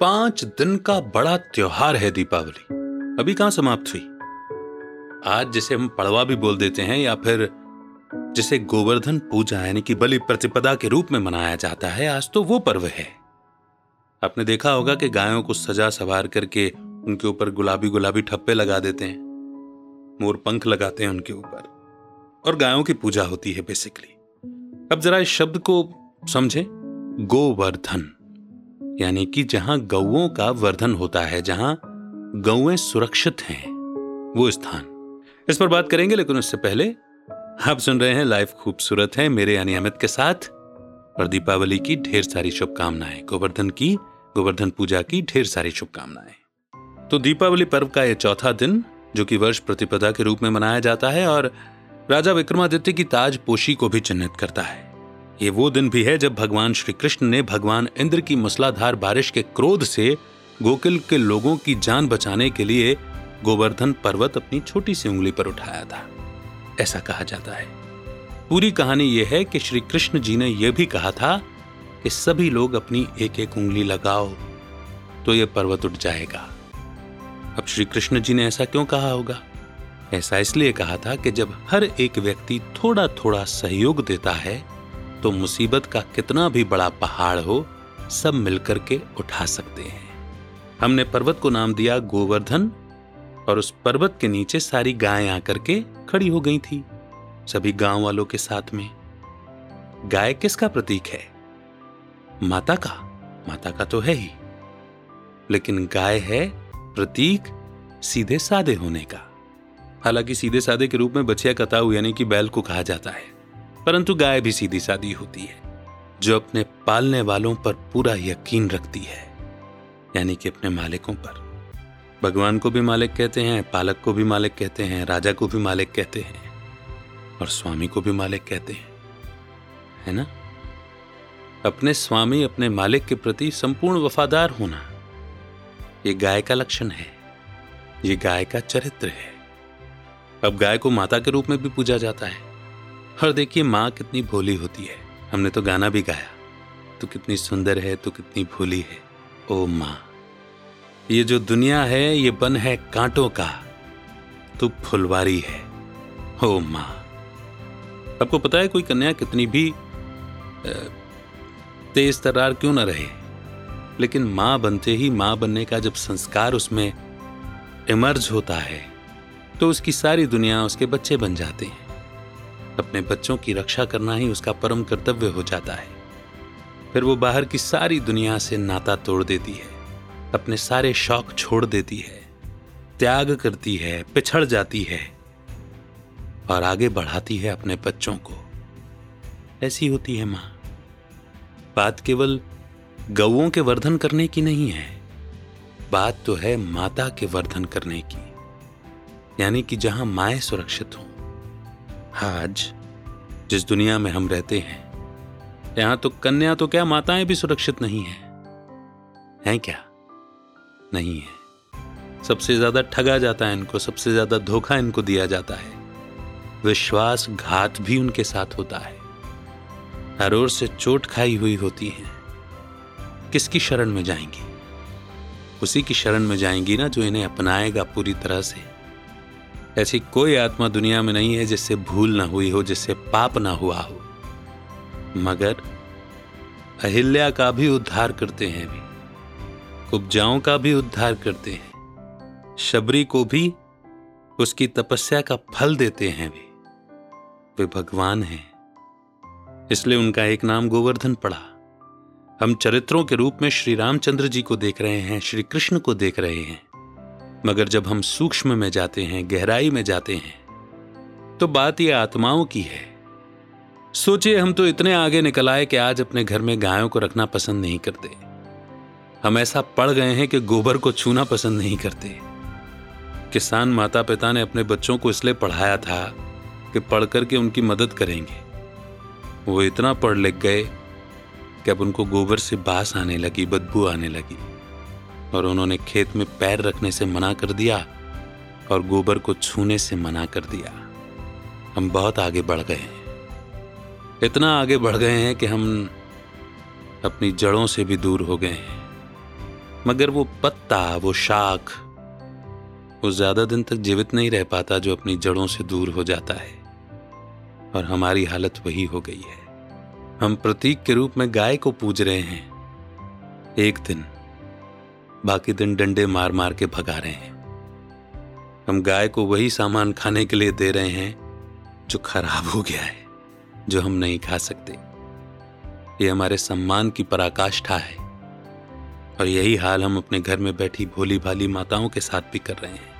पाँच दिन का बड़ा त्योहार है दीपावली। अभी कहाँ समाप्त हुई? आज जिसे हम पड़वा भी बोल देते हैं या फिर जिसे गोवर्धन पूजा यानी कि बलि प्रतिपदा के रूप में मनाया जाता है, आज तो वो पर्व है। आपने देखा होगा कि गायों को सजा सवार करके उनके ऊपर गुलाबी गुलाबी ठप्पे लगा देते हैं, मोर पंख लगाते हैं उनके ऊपर, और गायों की पूजा होती है बेसिकली अब जरा इस शब्द को समझें, गोवर्धन। यानी कि जहाँ गौओं का वर्धन होता है, जहाँ गौएँ सुरक्षित हैं, वो स्थान। इस पर बात करेंगे, लेकिन उससे पहले आप सुन रहे हैं लाइफ खूबसूरत है मेरे यानी अमित के साथ और दीपावली की ढेर सारी शुभकामनाएँ, गोवर्धन की, गोवर्धन पूजा की ढेर सारी शुभकामनाएँ। तो दीपावली पर्व का यह चौथा दिन, जो कि वर्ष प्रतिपदा के रूप में मनाया जाता है और राजा विक्रमादित्य की ताज पोशी को भी चिन्हित करता है। ये वो दिन भी है जब भगवान श्री कृष्ण ने भगवान इंद्र की मूसलाधार बारिश के क्रोध से गोकुल के लोगों की जान बचाने के लिए गोवर्धन पर्वत अपनी छोटी सी उंगली पर उठाया था। ऐसा कहा जाता है। पूरी कहानी यह है कि श्री कृष्ण जी ने यह भी कहा था कि सभी लोग अपनी एक एक उंगली लगाओ तो यह पर्वत उठ जाएगा। अब श्री कृष्ण जी ने ऐसा क्यों कहा होगा? ऐसा इसलिए कहा था कि जब हर एक व्यक्ति थोड़ा थोड़ा सहयोग देता है तो मुसीबत का कितना भी बड़ा पहाड़ हो, सब मिलकर के उठा सकते हैं। हमने पर्वत को नाम दिया गोवर्धन और उस पर्वत के नीचे सारी गायें आकर के खड़ी हो गई थी, सभी गाँव वालों के साथ में। गाय किसका प्रतीक है? माता का? माता का तो है ही। लेकिन गाय है प्रतीक सीधे सादे होने का। हालाँकि सीधे सादे के रूप में बछिया कताऊ यानी कि बैल को कहा जाता है। परंतु गाय भी सीधी सादी होती है, जो अपने पालने वालों पर पूरा यकीन रखती है, यानी कि अपने मालिकों पर। भगवान को भी मालिक कहते हैं, पालक को भी मालिक कहते हैं, राजा को भी मालिक कहते हैं, और स्वामी को भी मालिक कहते हैं। है ना? अपने स्वामी, अपने मालिक के प्रति संपूर्ण वफादार होना यह गाय का लक्षण है, ये गाय का चरित्र है। अब गाय को माता के रूप में भी पूजा जाता है। और देखिए माँ कितनी भोली होती है। हमने तो गाना भी गाया। तू कितनी सुंदर है, तू कितनी भोली है, ओ माँ। ये जो दुनिया है, ये बन है कांटों का। तू फुलवारी है, ओ माँ। आपको पता है कोई कन्या कितनी भी तेज तरार क्यों ना रहे? लेकिन माँ बनते ही माँ बनने का जब संस्कार उसमें इमर्ज होता है तो उसकी सारी दुनिया उसके बच्चे बन जाते हैं। अपने बच्चों की रक्षा करना ही उसका परम कर्तव्य हो जाता है। फिर वो बाहर की सारी दुनिया से नाता तोड़ देती है, अपने सारे शौक छोड़ देती है, त्याग करती है, पिछड़ जाती है और आगे बढ़ाती है अपने बच्चों को। ऐसी होती है माँ। बात केवल गौओं के वर्धन करने की नहीं है, बात तो है माता के वर्धन करने की, यानी कि जहाँ माए सुरक्षित हों। आज जिस दुनिया में हम रहते हैं, यहाँ तो कन्या तो क्या, माताएँ भी सुरक्षित नहीं है। हैं क्या? नहीं है। सबसे ज़्यादा ठगा जाता है इनको, सबसे ज़्यादा धोखा इनको दिया जाता है। विश्वास घात भी उनके साथ होता है। हर ओर से चोट खाई हुई होती है। किसकी शरण में जाएँगी? उसी की शरण में जाएँगी ना जो इन्हें अपनाएगा पूरी तरह से। ऐसी कोई आत्मा दुनिया में नहीं है जिससे भूल ना हुई हो, जिससे पाप ना हुआ हो। मगर अहिल्या का भी उद्धार करते हैं भी, कुब्जाओं का भी उद्धार करते हैं, शबरी को भी उसकी तपस्या का फल देते हैं भी। वे भगवान हैं, इसलिए उनका एक नाम गोवर्धन पड़ा। हम चरित्रों के रूप में श्री रामचंद्र जी को देख रहे हैं, श्री कृष्ण को देख रहे हैं। मगर जब हम सूक्ष्म में जाते हैं, गहराई में जाते हैं तो बात यह आत्माओं की है। सोचिए, हम तो इतने आगे निकल आए कि आज अपने घर में गायों को रखना पसंद नहीं करते। हम ऐसा पढ़ गए हैं कि गोबर को छूना पसंद नहीं करते। किसान माता पिता ने अपने बच्चों को इसलिए पढ़ाया था कि पढ़ करके उनकी मदद करेंगे। वो इतना पढ़ लिख गए कि अब उनको गोबर से बास आने लगी, बदबू आने लगी। और उन्होंने खेत में पैर रखने से मना कर दिया और गोबर को छूने से मना कर दिया। हम बहुत आगे बढ़ गए हैं। इतना आगे बढ़ गए हैं कि हम अपनी जड़ों से भी दूर हो गए हैं। मगर वो पत्ता, वो शाख, वो ज़्यादा दिन तक जीवित नहीं रह पाता जो अपनी जड़ों से दूर हो जाता है। और हमारी हालत वही हो गई है। हम प्रतीक के रूप में गाय को पूज रहे हैं। एक दिन बाकी दिन डंडे मार मार के भगा रहे हैं। हम गाय को वही सामान खाने के लिए दे रहे हैं, जो खराब हो गया है, जो हम नहीं खा सकते। ये हमारे सम्मान की पराकाष्ठा है। और यही हाल हम अपने घर में बैठी भोली भाली माताओं के साथ भी कर रहे हैं।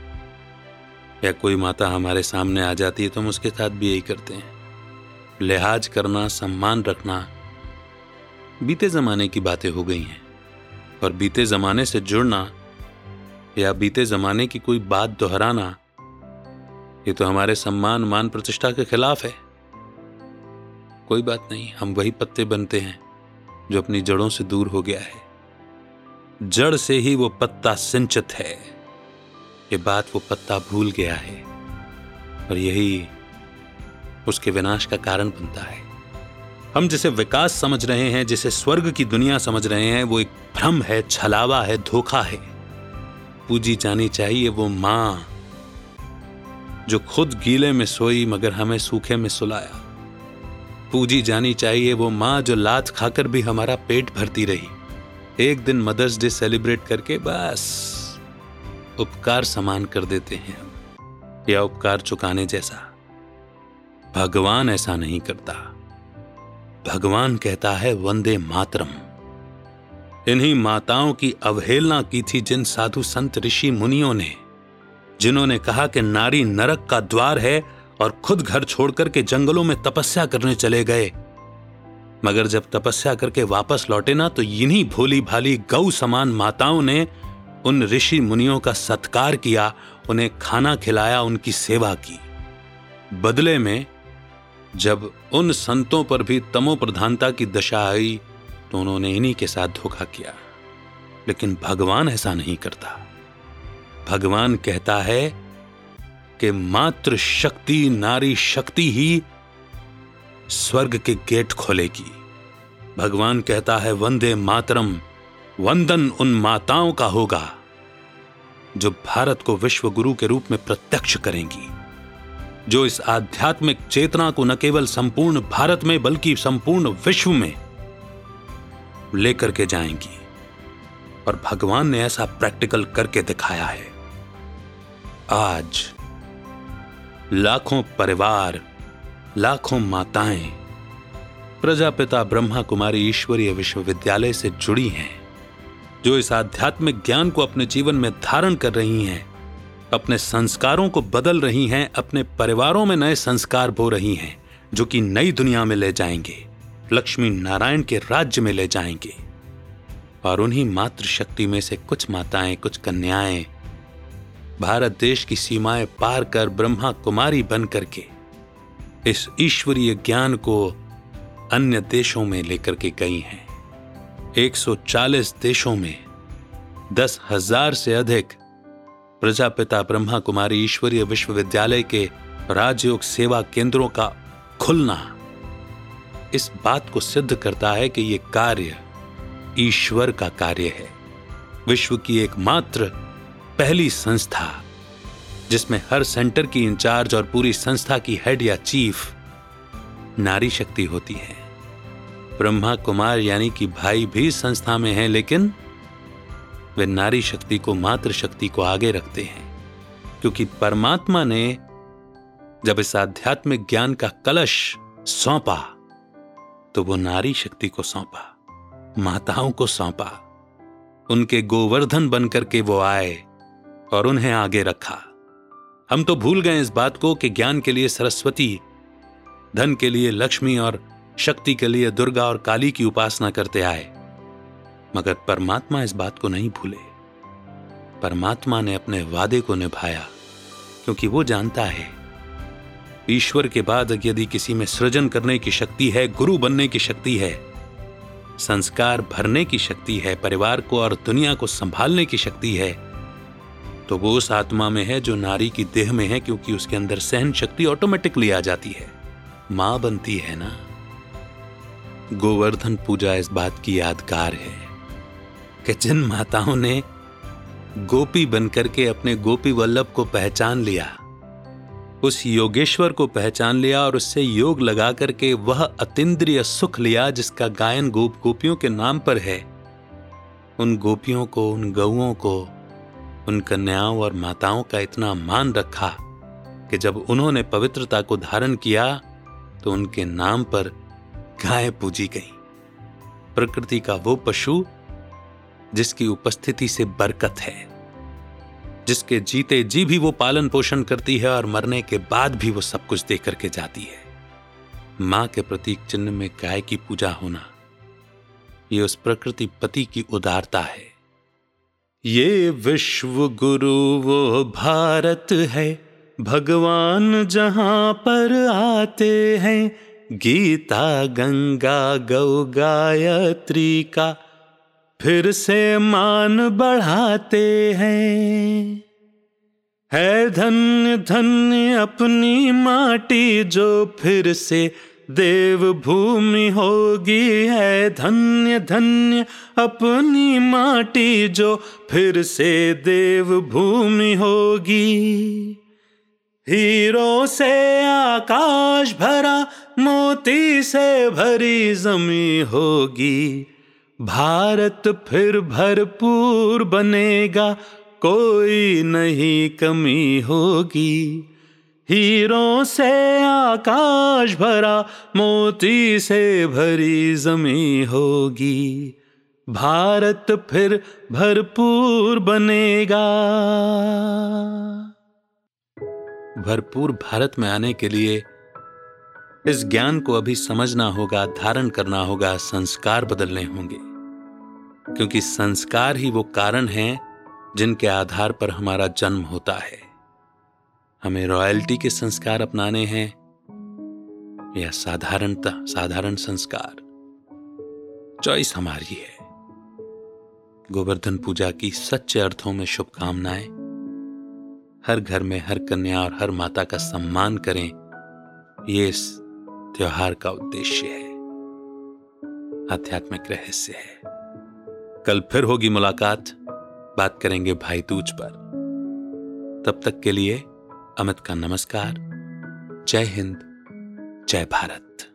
या कोई माता हमारे सामने आ जाती है तो हम उसके साथ भी यही करते हैं। लिहाज करना, सम्मान रखना, बीते जमाने की बातें हो गई हैं। और बीते जमाने से जुड़ना या बीते जमाने की कोई बात दोहराना, ये तो हमारे सम्मान मान प्रतिष्ठा के खिलाफ है। कोई बात नहीं, हम वही पत्ते बनते हैं जो अपनी जड़ों से दूर हो गया है। जड़ से ही वो पत्ता सिंचित है। ये बात वो पत्ता भूल गया है और यही उसके विनाश का कारण बनता है। हम जिसे विकास समझ रहे हैं, जिसे स्वर्ग की दुनिया समझ रहे हैं, वो एक भ्रम है, छलावा है, धोखा है। पूजी जानी चाहिए वो माँ, जो खुद गीले में सोई मगर हमें सूखे में सुलाया। पूजी जानी चाहिए वो माँ, जो लात खाकर भी हमारा पेट भरती रही। एक दिन मदर्स डे सेलिब्रेट करके बस उपकार समान कर देते हैं या उपकार चुकाने जैसा। भगवान ऐसा नहीं करता। भगवान कहता है, वंदे मातरम। इन्हीं माताओं की अवहेलना की थी जिन साधु संत ऋषि मुनियों ने, जिन्होंने कहा कि नारी नरक का द्वार है और खुद घर छोड़कर के जंगलों में तपस्या करने चले गए। मगर जब तपस्या करके वापस लौटे ना तो इन्हीं भोली भाली गौ समान माताओं ने उन ऋषि मुनियों का सत्कार किया, उन्हें खाना खिलाया, उनकी सेवा की। बदले में जब उन संतों पर भी तमो प्रधानता की दशा आई तो उन्होंने इन्हीं के साथ धोखा किया। लेकिन भगवान ऐसा नहीं करता। भगवान कहता है कि मात्र शक्ति, नारी शक्ति ही स्वर्ग के गेट खोलेगी। भगवान कहता है, वंदे मातरम, वंदन उन माताओं का होगा, जो भारत को विश्व गुरु के रूप में प्रत्यक्ष करेंगी। जो इस आध्यात्मिक चेतना को न केवल संपूर्ण भारत में, बल्कि संपूर्ण विश्व में लेकर के जाएँगी। और भगवान ने ऐसा प्रैक्टिकल करके दिखाया है। आज लाखों परिवार, लाखों माताएँ, प्रजापिता ब्रह्मा कुमारी ईश्वरीय विश्वविद्यालय से जुड़ी हैं, जो इस आध्यात्मिक ज्ञान को अपने जीवन में धारण कर रही हैं। अपने संस्कारों को बदल रही हैं, अपने परिवारों में नए संस्कार बो रही हैं, जो कि नई दुनिया में ले जाएँगे, लक्ष्मी नारायण के राज्य में ले जाएँगे। और उन्हीं मातृशक्ति में से कुछ माताएँ, कुछ कन्याएँ, भारत देश की सीमाएँ पार कर ब्रह्मा कुमारी बन करके, इस ईश्वरीय ज्ञान को अन्य देशों में लेकर के गई हैं। 140 देशों में दस हज़ार से अधिक प्रजापिता ब्रह्मा कुमारी ईश्वरीय विश्वविद्यालय के राजयोग सेवा केंद्रों का खुलना इस बात को सिद्ध करता है कि यह कार्य ईश्वर का कार्य है। विश्व की एकमात्र पहली संस्था, जिसमें हर सेंटर की इंचार्ज और पूरी संस्था की हेड या चीफ नारी शक्ति होती है। ब्रह्मा कुमार यानी कि भाई भी संस्था में हैं, लेकिन वे नारी शक्ति को मातृ शक्ति को आगे रखते हैं। क्योंकि परमात्मा ने जब इस आध्यात्मिक ज्ञान का कलश सौंपा तो वो नारी शक्ति को सौंपा, माताओं को सौंपा, उनके गोवर्धन बनकर के वो आए और उन्हें आगे रखा। हम तो भूल गए इस बात को कि ज्ञान के लिए सरस्वती, धन के लिए लक्ष्मी और शक्ति के लिए दुर्गा और काली की उपासना करते आए। मगर परमात्मा इस बात को नहीं भूले। परमात्मा ने अपने वादे को निभाया, क्योंकि वो जानता है, ईश्वर के बाद यदि किसी में सृजन करने की शक्ति है, गुरु बनने की शक्ति है, संस्कार भरने की शक्ति है, परिवार को और दुनिया को संभालने की शक्ति है तो वो उस आत्मा में है जो नारी की देह में है, क्योंकि उसके अंदर सहन शक्ति ऑटोमेटिकली आ जाती है। माँ बनती है ना? गोवर्धन पूजा इस बात की यादगार है। कि जिन माताओं ने गोपी बनकर के अपने गोपी वल्लभ को पहचान लिया, उस योगेश्वर को पहचान लिया और उससे योग लगा करके वह अतिद्रिय सुख लिया जिसका गायन गोप गोपियों के नाम पर है। उन गोपियों को, उन गऊओं को, उन कन्याओं और माताओं का इतना मान रखा कि जब उन्होंने पवित्रता को धारण किया तो उनके नाम पर गाय पूजी गई। प्रकृति का वो पशु जिसकी उपस्थिति से बरकत है। जिसके जीते जी भी वो पालन पोषण करती है और मरने के बाद भी वो सब कुछ दे करके जाती है। माँ के प्रतीक चिन्ह में गाय की पूजा होना, ये उस प्रकृति पति की उदारता है। ये विश्व गुरु वो भारत है, भगवान जहाँ पर आते हैं, गीता, गंगा, गौ, गायत्री का फिर से मान बढ़ाते हैं। है धन्य धन्य अपनी माटी जो फिर से देव भूमि होगी। है धन्य धन्य अपनी माटी जो फिर से देव भूमि होगी। हीरो से आकाश भरा, मोती से भरी जमी होगी। भारत फिर भरपूर बनेगा, कोई नहीं कमी होगी। हीरों से आकाश भरा, मोती से भरी जमी होगी। भारत फिर भरपूर बनेगा। भरपूर भारत में आने के लिए इस ज्ञान को अभी समझना होगा, धारण करना होगा, संस्कार बदलने होंगे। क्योंकि संस्कार ही वो कारण है जिनके आधार पर हमारा जन्म होता है। हमें रॉयल्टी के संस्कार अपनाने हैं, या साधारणता, साधारण संस्कार। चॉइस हमारी है। गोवर्धन पूजा की सच्चे अर्थों में शुभकामनाएँ। हर घर में हर कन्या और हर माता का सम्मान करें, ये इस त्योहार का उद्देश्य है। आध्यात्मिक रहस्य है। कल फिर होगी मुलाकात। बात करेंगे भाई दूज पर। तब तक के लिए अमित का नमस्कार। जय हिंद, जय भारत।